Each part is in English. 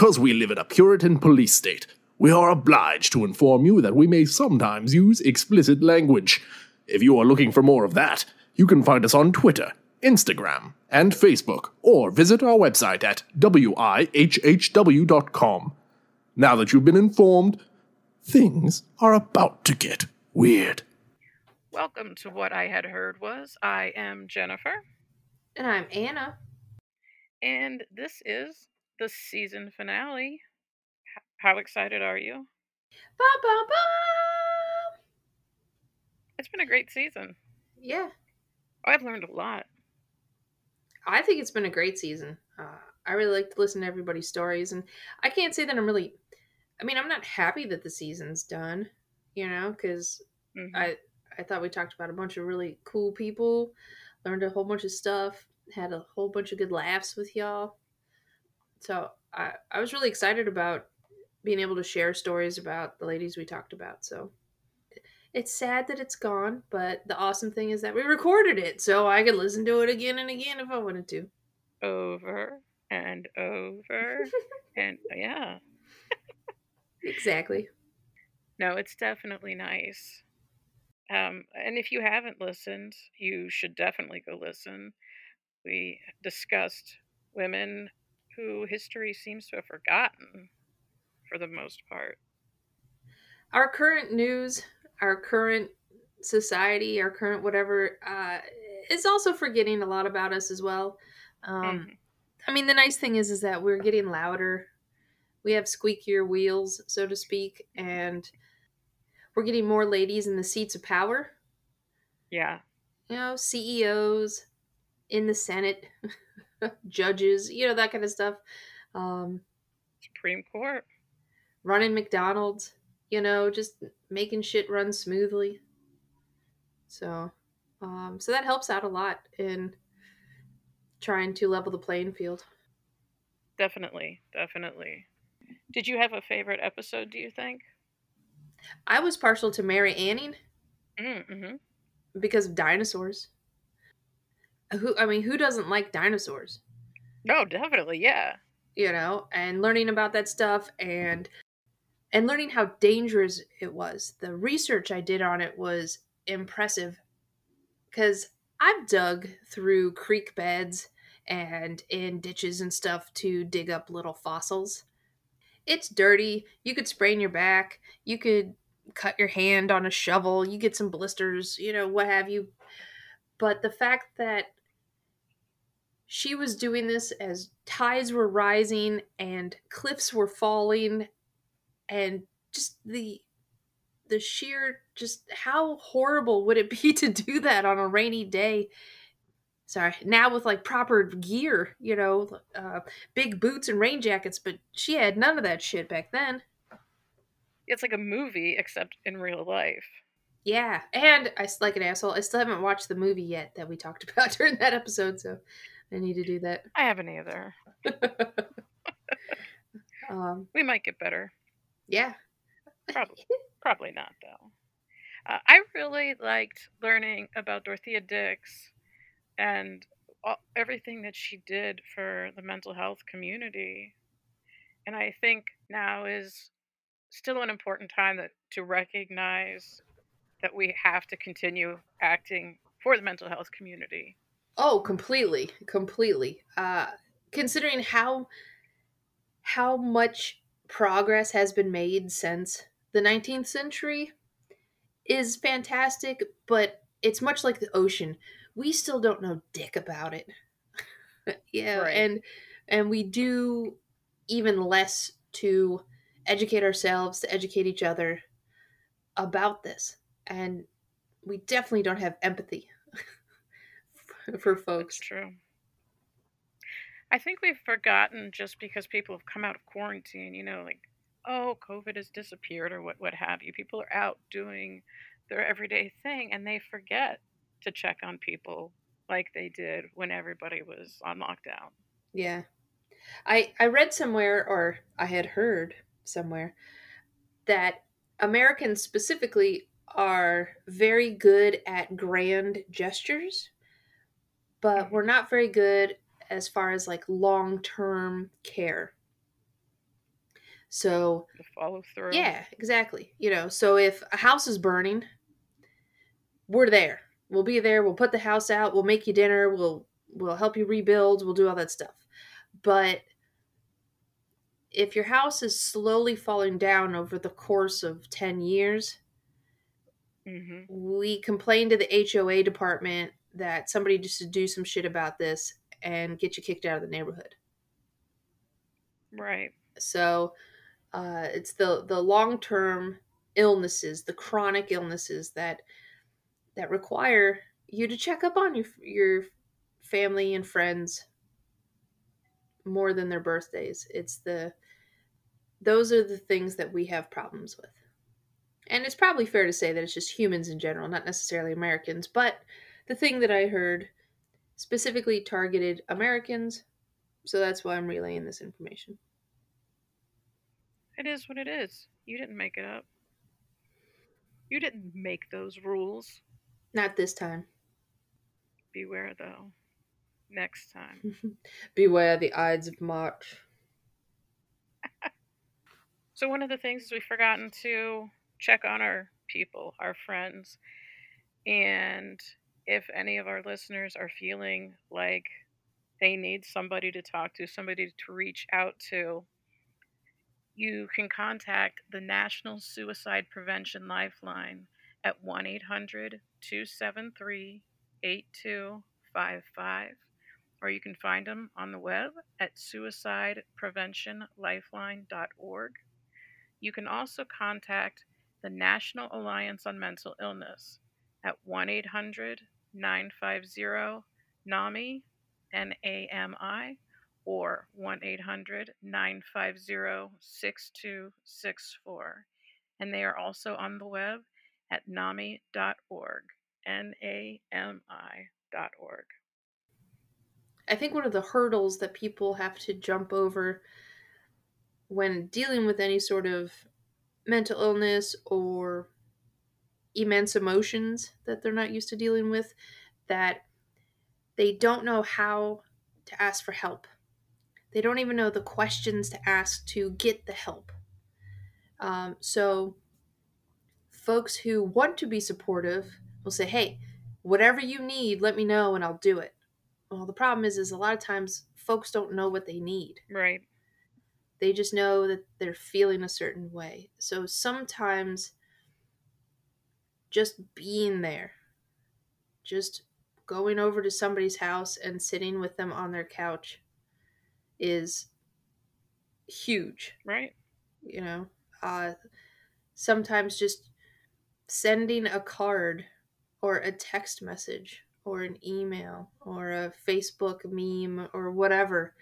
because we live in a Puritan police state, we are obliged to inform you that we may sometimes use explicit language. If you are looking for more of that, you can find us on Twitter, Instagram, and Facebook, or visit our website at wihhw.com. Now that you've been informed, things are about to get weird. Welcome to What I Had Heard Was. I am Jennifer, And I'm Anna. and this is the season finale. How excited are you? Ba ba ba. It's been a great season. Yeah, I've learned a lot. I think it's been a great season. Uh, I really like to listen to everybody's stories, and I can't say that I'm really. I mean, I'm not happy that the season's done, you know, because Mhm. I I thought we talked about a bunch of really cool people, learned a whole bunch of stuff, had a whole bunch of good laughs with y'all. So I I was really excited about being able to share stories about the ladies we talked about. So it's sad that it's gone, but the awesome thing is that we recorded it, so I could listen to it again and again if I wanted to. Over and over. and yeah. Exactly. No, it's definitely nice. Um, and if you haven't listened, you should definitely go listen. We discussed women who history seems to have forgotten for the most part. Our current news, our current society, our current whatever, uh, is also forgetting a lot about us as well. Um, Mhm. I mean, the nice thing is, is that we're getting louder. We have squeakier wheels, so to speak, and we're getting more ladies in the seats of power. Yeah. You know, CEOs in the Senate, judges, you know, that kind of stuff. Um, Supreme Court. running McDonald's, you know, just making shit run smoothly. So, um, so that helps out a lot in trying to level the playing field. Definitely. Definitely. Did you have a favorite episode, do you think? I was partial to Mary Anning Mm-hmm. because of dinosaurs. Who, I mean, who doesn't like dinosaurs? No, definitely. Yeah. You know, and learning about that stuff and and learning how dangerous it was. The research I did on it was impressive because I've dug through creek beds and in ditches and stuff to dig up little fossils. It's dirty. You could sprain your back. You could cut your hand on a shovel. You get some blisters, you know, what have you. But the fact that she was doing this as tides were rising and cliffs were falling and just the the sheer just how horrible would it be to do that on a rainy day sorry now with like proper gear you know uh, big boots and rain jackets but she had none of that shit back then It's like a movie, except in real life. yeah and i like an asshole i still haven't watched the movie yet that we talked about during that episode so i need to do that I haven't either. um We might get better. yeah Probably, probably not though. Uh, I really liked learning about Dorothea Dix and all, everything that she did for the mental health community. And I think now is still an important time that to recognize that we have to continue acting for the mental health community. Oh, completely, completely. Uh, considering how how much progress has been made since the 19th century is fantastic, but it's much like the ocean. We still don't know dick about it. yeah, Right. and and we do even less to educate ourselves, to educate each other about this. And we definitely don't have empathy for That's folks. true. I think we've forgotten just because people have come out of quarantine, you know, like, oh, COVID has disappeared or what, what have you. People are out doing their everyday thing and they forget to check on people like they did when everybody was on lockdown. Yeah. I I read somewhere or I had heard somewhere that Americans specifically are very good at grand gestures, but we're not very good as far as like long-term care. So The follow through. yeah, exactly. You know, so if a house is burning, we're there. We'll be there. We'll put the house out. We'll make you dinner. We'll we'll help you rebuild. We'll do all that stuff. But if your house is slowly falling down over the course of 10 years, hmm we complain to the HOA department that somebody just to do some shit about this and get you kicked out of the neighborhood. Right. So uh, it's the the long term illnesses, the chronic illnesses that that require you to check up on your your family and friends more than their birthdays. It's the those are the things that we have problems with. And it's probably fair to say that it's just humans in general, not necessarily Americans, but the thing that I heard specifically targeted Americans, so that's why I'm relaying this information. It is what it is. You didn't make it up. You didn't make those rules. Not this time. Beware, though. Next time. Beware the Ides of March. So, one of the things is we've forgotten to check on our people, our friends. And if any of our listeners are feeling like they need somebody to talk to, somebody to reach out to, you can contact the National Suicide Prevention Lifeline at 1 800 273 8255. Or you can find them on the web at suicidepreventionlifeline.org. You can also contact the National Alliance on Mental Illness at 1 800 950 NAMI, N A M I, or 1 800 950 6264. And they are also on the web at NAMI.org, N A M I.org. I think one of the hurdles that people have to jump over when dealing with any sort of mental illness or immense emotions that they're not used to dealing with that they don't know how to ask for help. They don't even know the questions to ask to get the help. Um, so, folks who want to be supportive will say, "Hey, whatever you need, let me know and I'll do it." Well, the problem is, is a lot of times folks don't know what they need. Right. They just know that they're feeling a certain way. So sometimes just being there, just going over to somebody's house and sitting with them on their couch is huge, Right. you know. Uh sometimes just sending a card or a text message or an email or a Facebook meme or whatever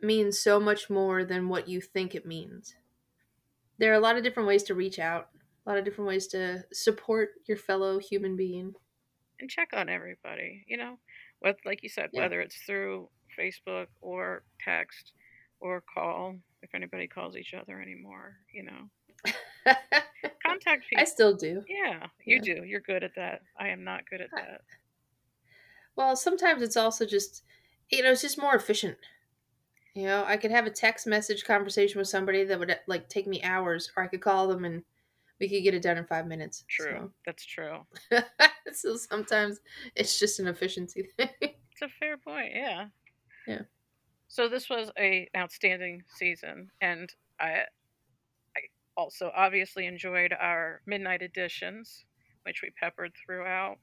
means so much more than what you think it means. There are a lot of different ways to reach out, a lot of different ways to support your fellow human being. and check on everybody. You know, with like you said, Yeah. whether it's through Facebook or text or call, if anybody calls each other anymore, you know, contact people. I still do. yeah, you Yeah. do. You're good at that. I am not good at that. Well, sometimes it's also just, you know, it's just more efficient. You know, I could have a text message conversation with somebody that would like take me hours, or I could call them and we could get it done in five minutes. True. That's true. So, so sometimes it's just an efficiency thing. It's a fair point. Yeah. Yeah. So this was a outstanding season, and I, I also obviously enjoyed our midnight editions, which we peppered throughout.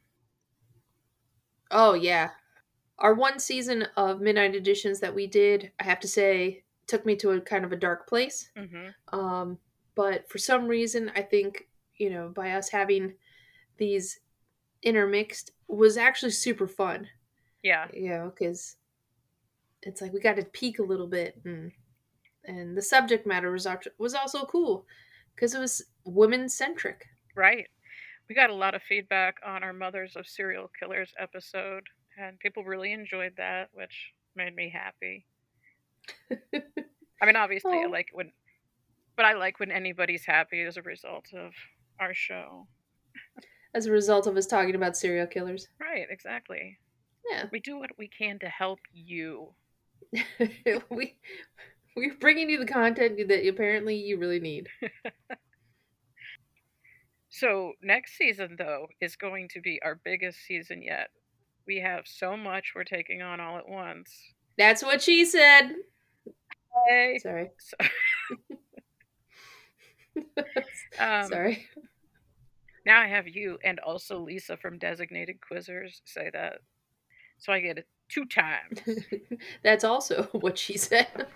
oh yeah, our one season of midnight editions that we did, I have to say, took me to a kind of a dark place. hmm Um, but for some reason, I think you know by us having these intermixed was actually super fun. Yeah. you know, because it's like we got to peek a little bit, and and the subject matter was was also cool because it was women centric. Right. We got a lot of feedback on our Mothers of Serial Killers episode, and people really enjoyed that, which made me happy. I mean, obviously, I Oh. like when, but I like when anybody's happy as a result of our show. As a result of us talking about serial killers, Right, exactly. yeah, We do what we can to help you. we We're bringing you the content that apparently you really need. So next season though is going to be our biggest season yet. We have so much we're taking on all at once. That's what she said. Hey. Sorry. So- um, Sorry. Now I have you and also Lisa from Designated Quizzers say that. So I get it two times. That's also what she said.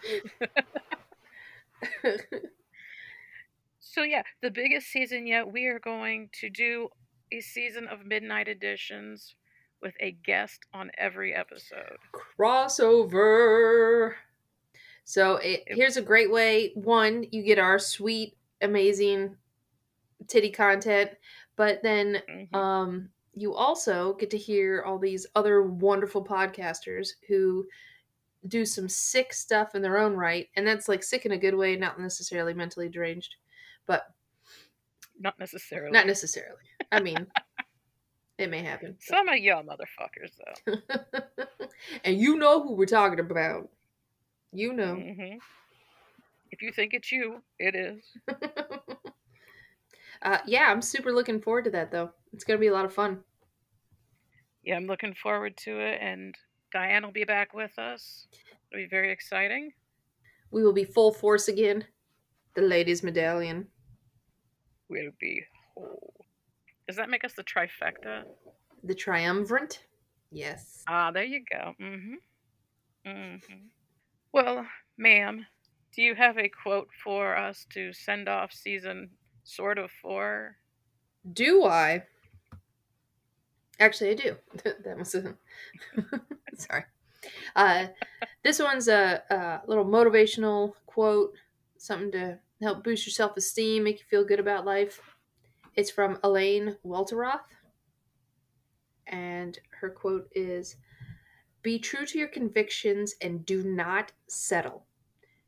So yeah, the biggest season yet. We are going to do a season of midnight editions with a guest on every episode. Crossover. So it, here's a great way. One, you get our sweet, amazing titty content, but then Mhm. um, you also get to hear all these other wonderful podcasters who do some sick stuff in their own right, and that's like sick in a good way, not necessarily mentally deranged, but Not necessarily. not necessarily. I mean, it may happen. Some of y'all motherfuckers though. and you know who we're talking about. You know. hmm If you think it's you, it is. uh, yeah, I'm super looking forward to that though. It's gonna be a lot of fun. Yeah, I'm looking forward to it, and Diane will be back with us. It'll be very exciting. We will be full force again. The ladies' medallion. We'll be whole. Does that make us the trifecta? The triumvirate. Yes. Ah, there you go. Mm-hmm. Mm-hmm. Well, ma'am, do you have a quote for us to send off season sort of four? Do I? Actually, I do. that was a. Sorry. Uh, this one's a, a little motivational quote, something to help boost your self esteem, make you feel good about life. It's from Elaine Welteroth. And her quote is Be true to your convictions and do not settle.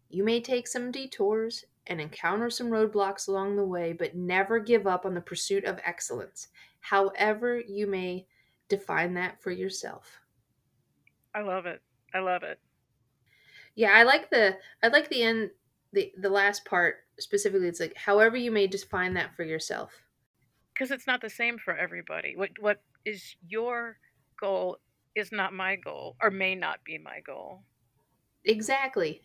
You may take some detours and encounter some roadblocks along the way, but never give up on the pursuit of excellence, however, you may define that for yourself. I love it. I love it. Yeah, I like the I like the end the the last part specifically. It's like however you may define that for yourself. Because it's not the same for everybody. What what is your goal is not my goal, or may not be my goal. Exactly.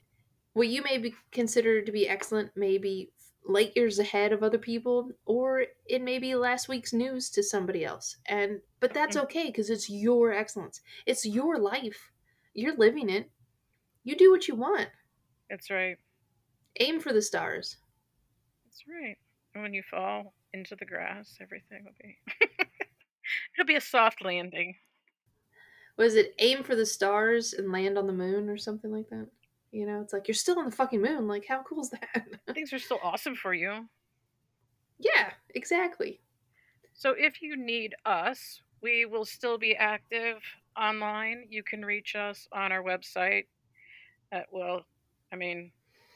What you may be considered to be excellent may be light years ahead of other people, or it may be last week's news to somebody else. And but that's mm-hmm. okay because it's your excellence. It's your life. You're living it. You do what you want. That's right. Aim for the stars. That's right. And when you fall into the grass, everything will be. It'll be a soft landing. Was it aim for the stars and land on the moon or something like that? You know, it's like you're still on the fucking moon. Like, how cool is that? Things are still awesome for you. yeah, exactly. So if you need us, we will still be active online. You can reach us on our website. At, well, I mean,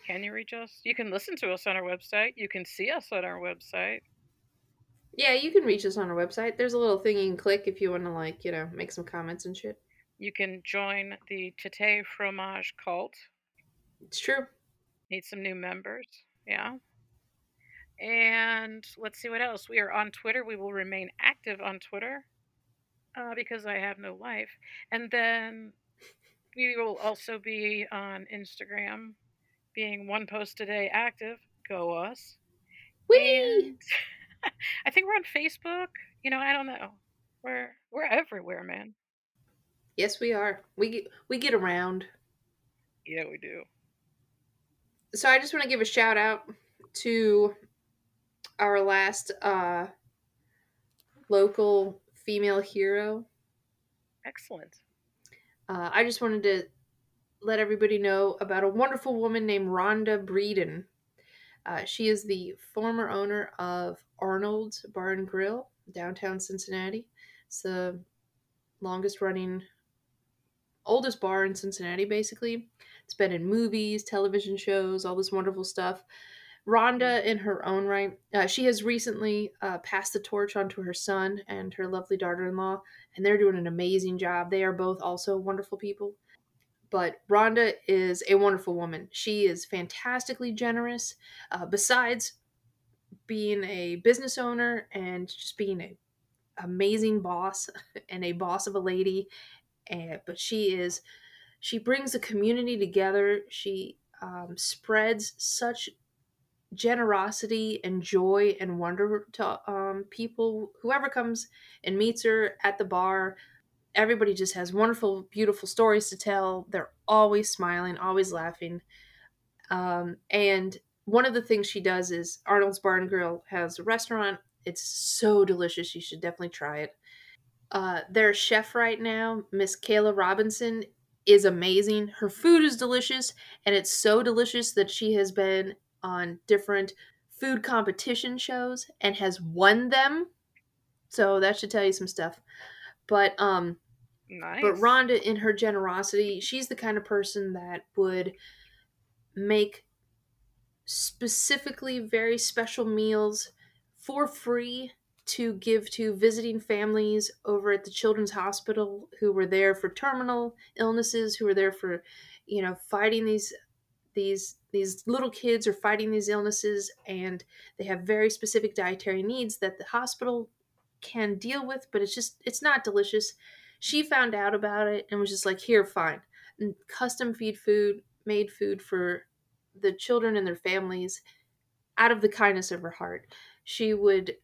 can you reach us? You can listen to us on our website. You can see us on our website. Yeah, you can reach us on our website. There's a little thing you can click if you want to, like, you know, make some comments and shit. You can join the Tete Fromage cult. It's true. Need some new members. Yeah. And let's see what else. We are on Twitter. We will remain active on Twitter uh, because I have no life. And then we will also be on Instagram, being one post a day active. Go us. And I think we're on Facebook. You know, I don't know. We're we're everywhere, man. Yes, we are. We we get around. Yeah, we do. So I just want to give a shout out to our last uh, local female hero. Excellent. Uh, I just wanted to let everybody know about a wonderful woman named Rhonda Breeden. Uh, she is the former owner of Arnold's Bar and Grill, downtown Cincinnati. It's the longest running, oldest bar in Cincinnati, basically. It's been in movies, television shows, all this wonderful stuff. Rhonda, in her own right, uh, she has recently uh, passed the torch on to her son and her lovely daughter in law, and they're doing an amazing job. They are both also wonderful people. but Rhonda is a wonderful woman. She is fantastically generous. Uh, besides being a business owner and just being an amazing boss and a boss of a lady, and but she is she brings the community together. She um, spreads such generosity and joy and wonder to um, people. Whoever comes and meets her at the bar, everybody just has wonderful, beautiful stories to tell. They're always smiling, always laughing. Um, and one of the things she does is Arnold's Bar and Grill has a restaurant. It's so delicious. You should definitely try it. Uh, their chef right now, Miss Kayla Robinson, is amazing. Her food is delicious, and it's so delicious that she has been on different food competition shows and has won them. So that should tell you some stuff. But um Nice. but Rhonda in her generosity, she's the kind of person that would make specifically very special meals for free to give to visiting families over at the children's hospital who were there for terminal illnesses who were there for you know fighting these these these little kids are fighting these illnesses. And they have very specific dietary needs that the hospital can deal with but it's just it's not delicious. She found out about it and was just like here fine. And custom feed food made food for the children and their families out of the kindness of her heart. She would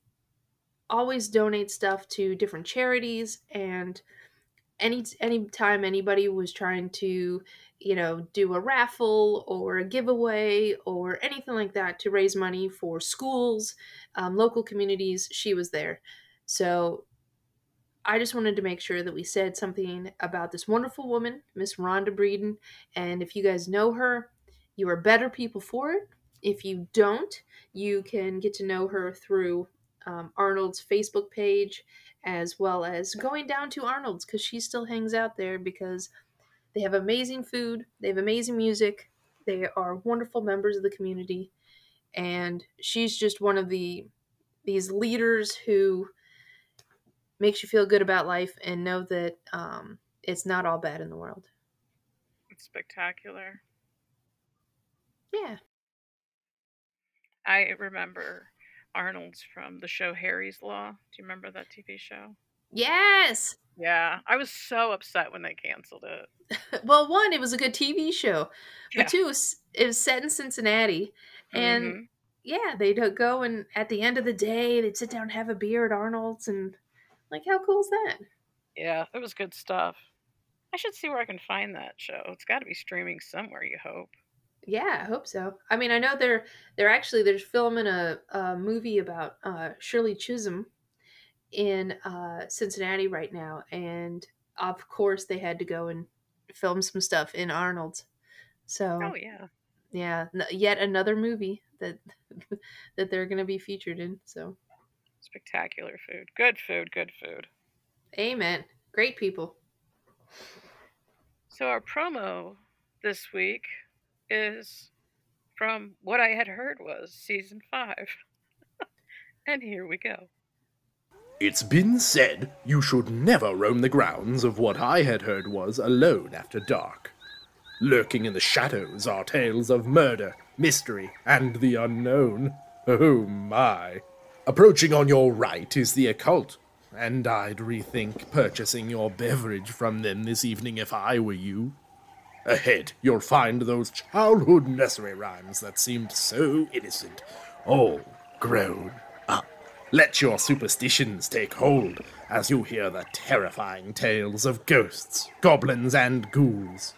always donate stuff to different charities and any anytime anybody was trying to you know do a raffle or a giveaway or anything like that to raise money for schools um, local communities she was there. So i just wanted to make sure that we said something about this wonderful woman miss rhonda breeden and if you guys know her you are better people for it. If you don't you can get to know her through um, Arnold's Facebook page, as well as going down to Arnold's because she still hangs out there because they have amazing food, they have amazing music, they are wonderful members of the community, and she's just one of the these leaders who makes you feel good about life and know that um, it's not all bad in the world. It's spectacular. Yeah. I remember Arnold's from the show Harry's Law. Do you remember that TV show? Yes. Yeah, I was so upset when they canceled it. well, one, it was a good TV show, Yeah. but two, it was, it was set in Cincinnati, and Mhm. yeah, they'd go and at the end of the day, they'd sit down and have a beer at Arnold's, and like, how cool is that? yeah, it was good stuff. I should see where I can find that show. It's got to be streaming somewhere. You hope. Yeah, I hope so. I mean, I know they're they're actually they're filming a, a movie about uh, Shirley Chisholm in uh, Cincinnati right now, and of course they had to go and film some stuff in Arnold's. So Oh yeah. yeah, yet another movie that that they're going to be featured in. So Spectacular food. Good food. Good food. amen. Great people. So our promo this week is from what I had heard was season five. and here we go. It's been said you should never roam the grounds of what I had heard was alone after dark. Lurking in the shadows are tales of murder, mystery, and the unknown. Oh my. Approaching on your right is the occult, and I'd rethink purchasing your beverage from them this evening if I were you. Ahead, you'll find those childhood nursery rhymes that seemed so innocent, all grown up. Let your superstitions take hold as you hear the terrifying tales of ghosts, goblins, and ghouls.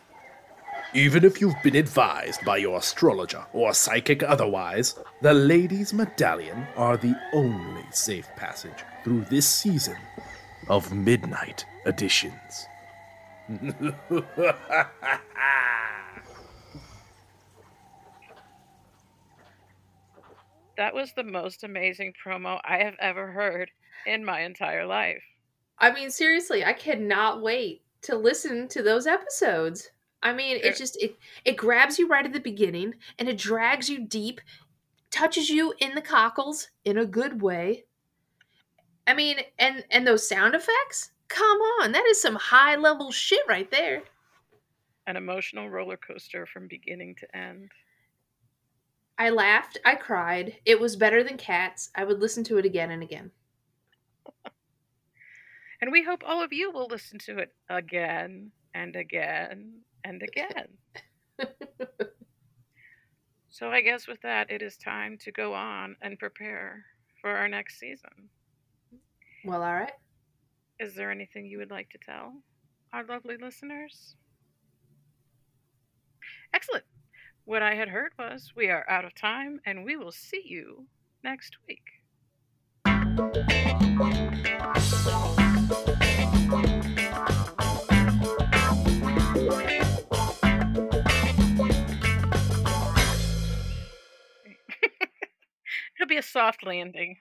Even if you've been advised by your astrologer or psychic otherwise, the Ladies' Medallion are the only safe passage through this season of Midnight Editions. That was the most amazing promo I have ever heard in my entire life. I mean, seriously, I cannot wait to listen to those episodes. I mean, it just it it grabs you right at the beginning and it drags you deep, touches you in the cockles in a good way. I mean, and and those sound effects? Come on, that is some high level shit right there. an emotional roller coaster from beginning to end. I laughed. I cried. It was better than cats. I would listen to it again and again. And we hope all of you will listen to it again and again and again. so I guess with that, it is time to go on and prepare for our next season. Well, all right. Is there anything you would like to tell our lovely listeners? Excellent. What I had heard was we are out of time and we will see you next week. It'll be a soft landing.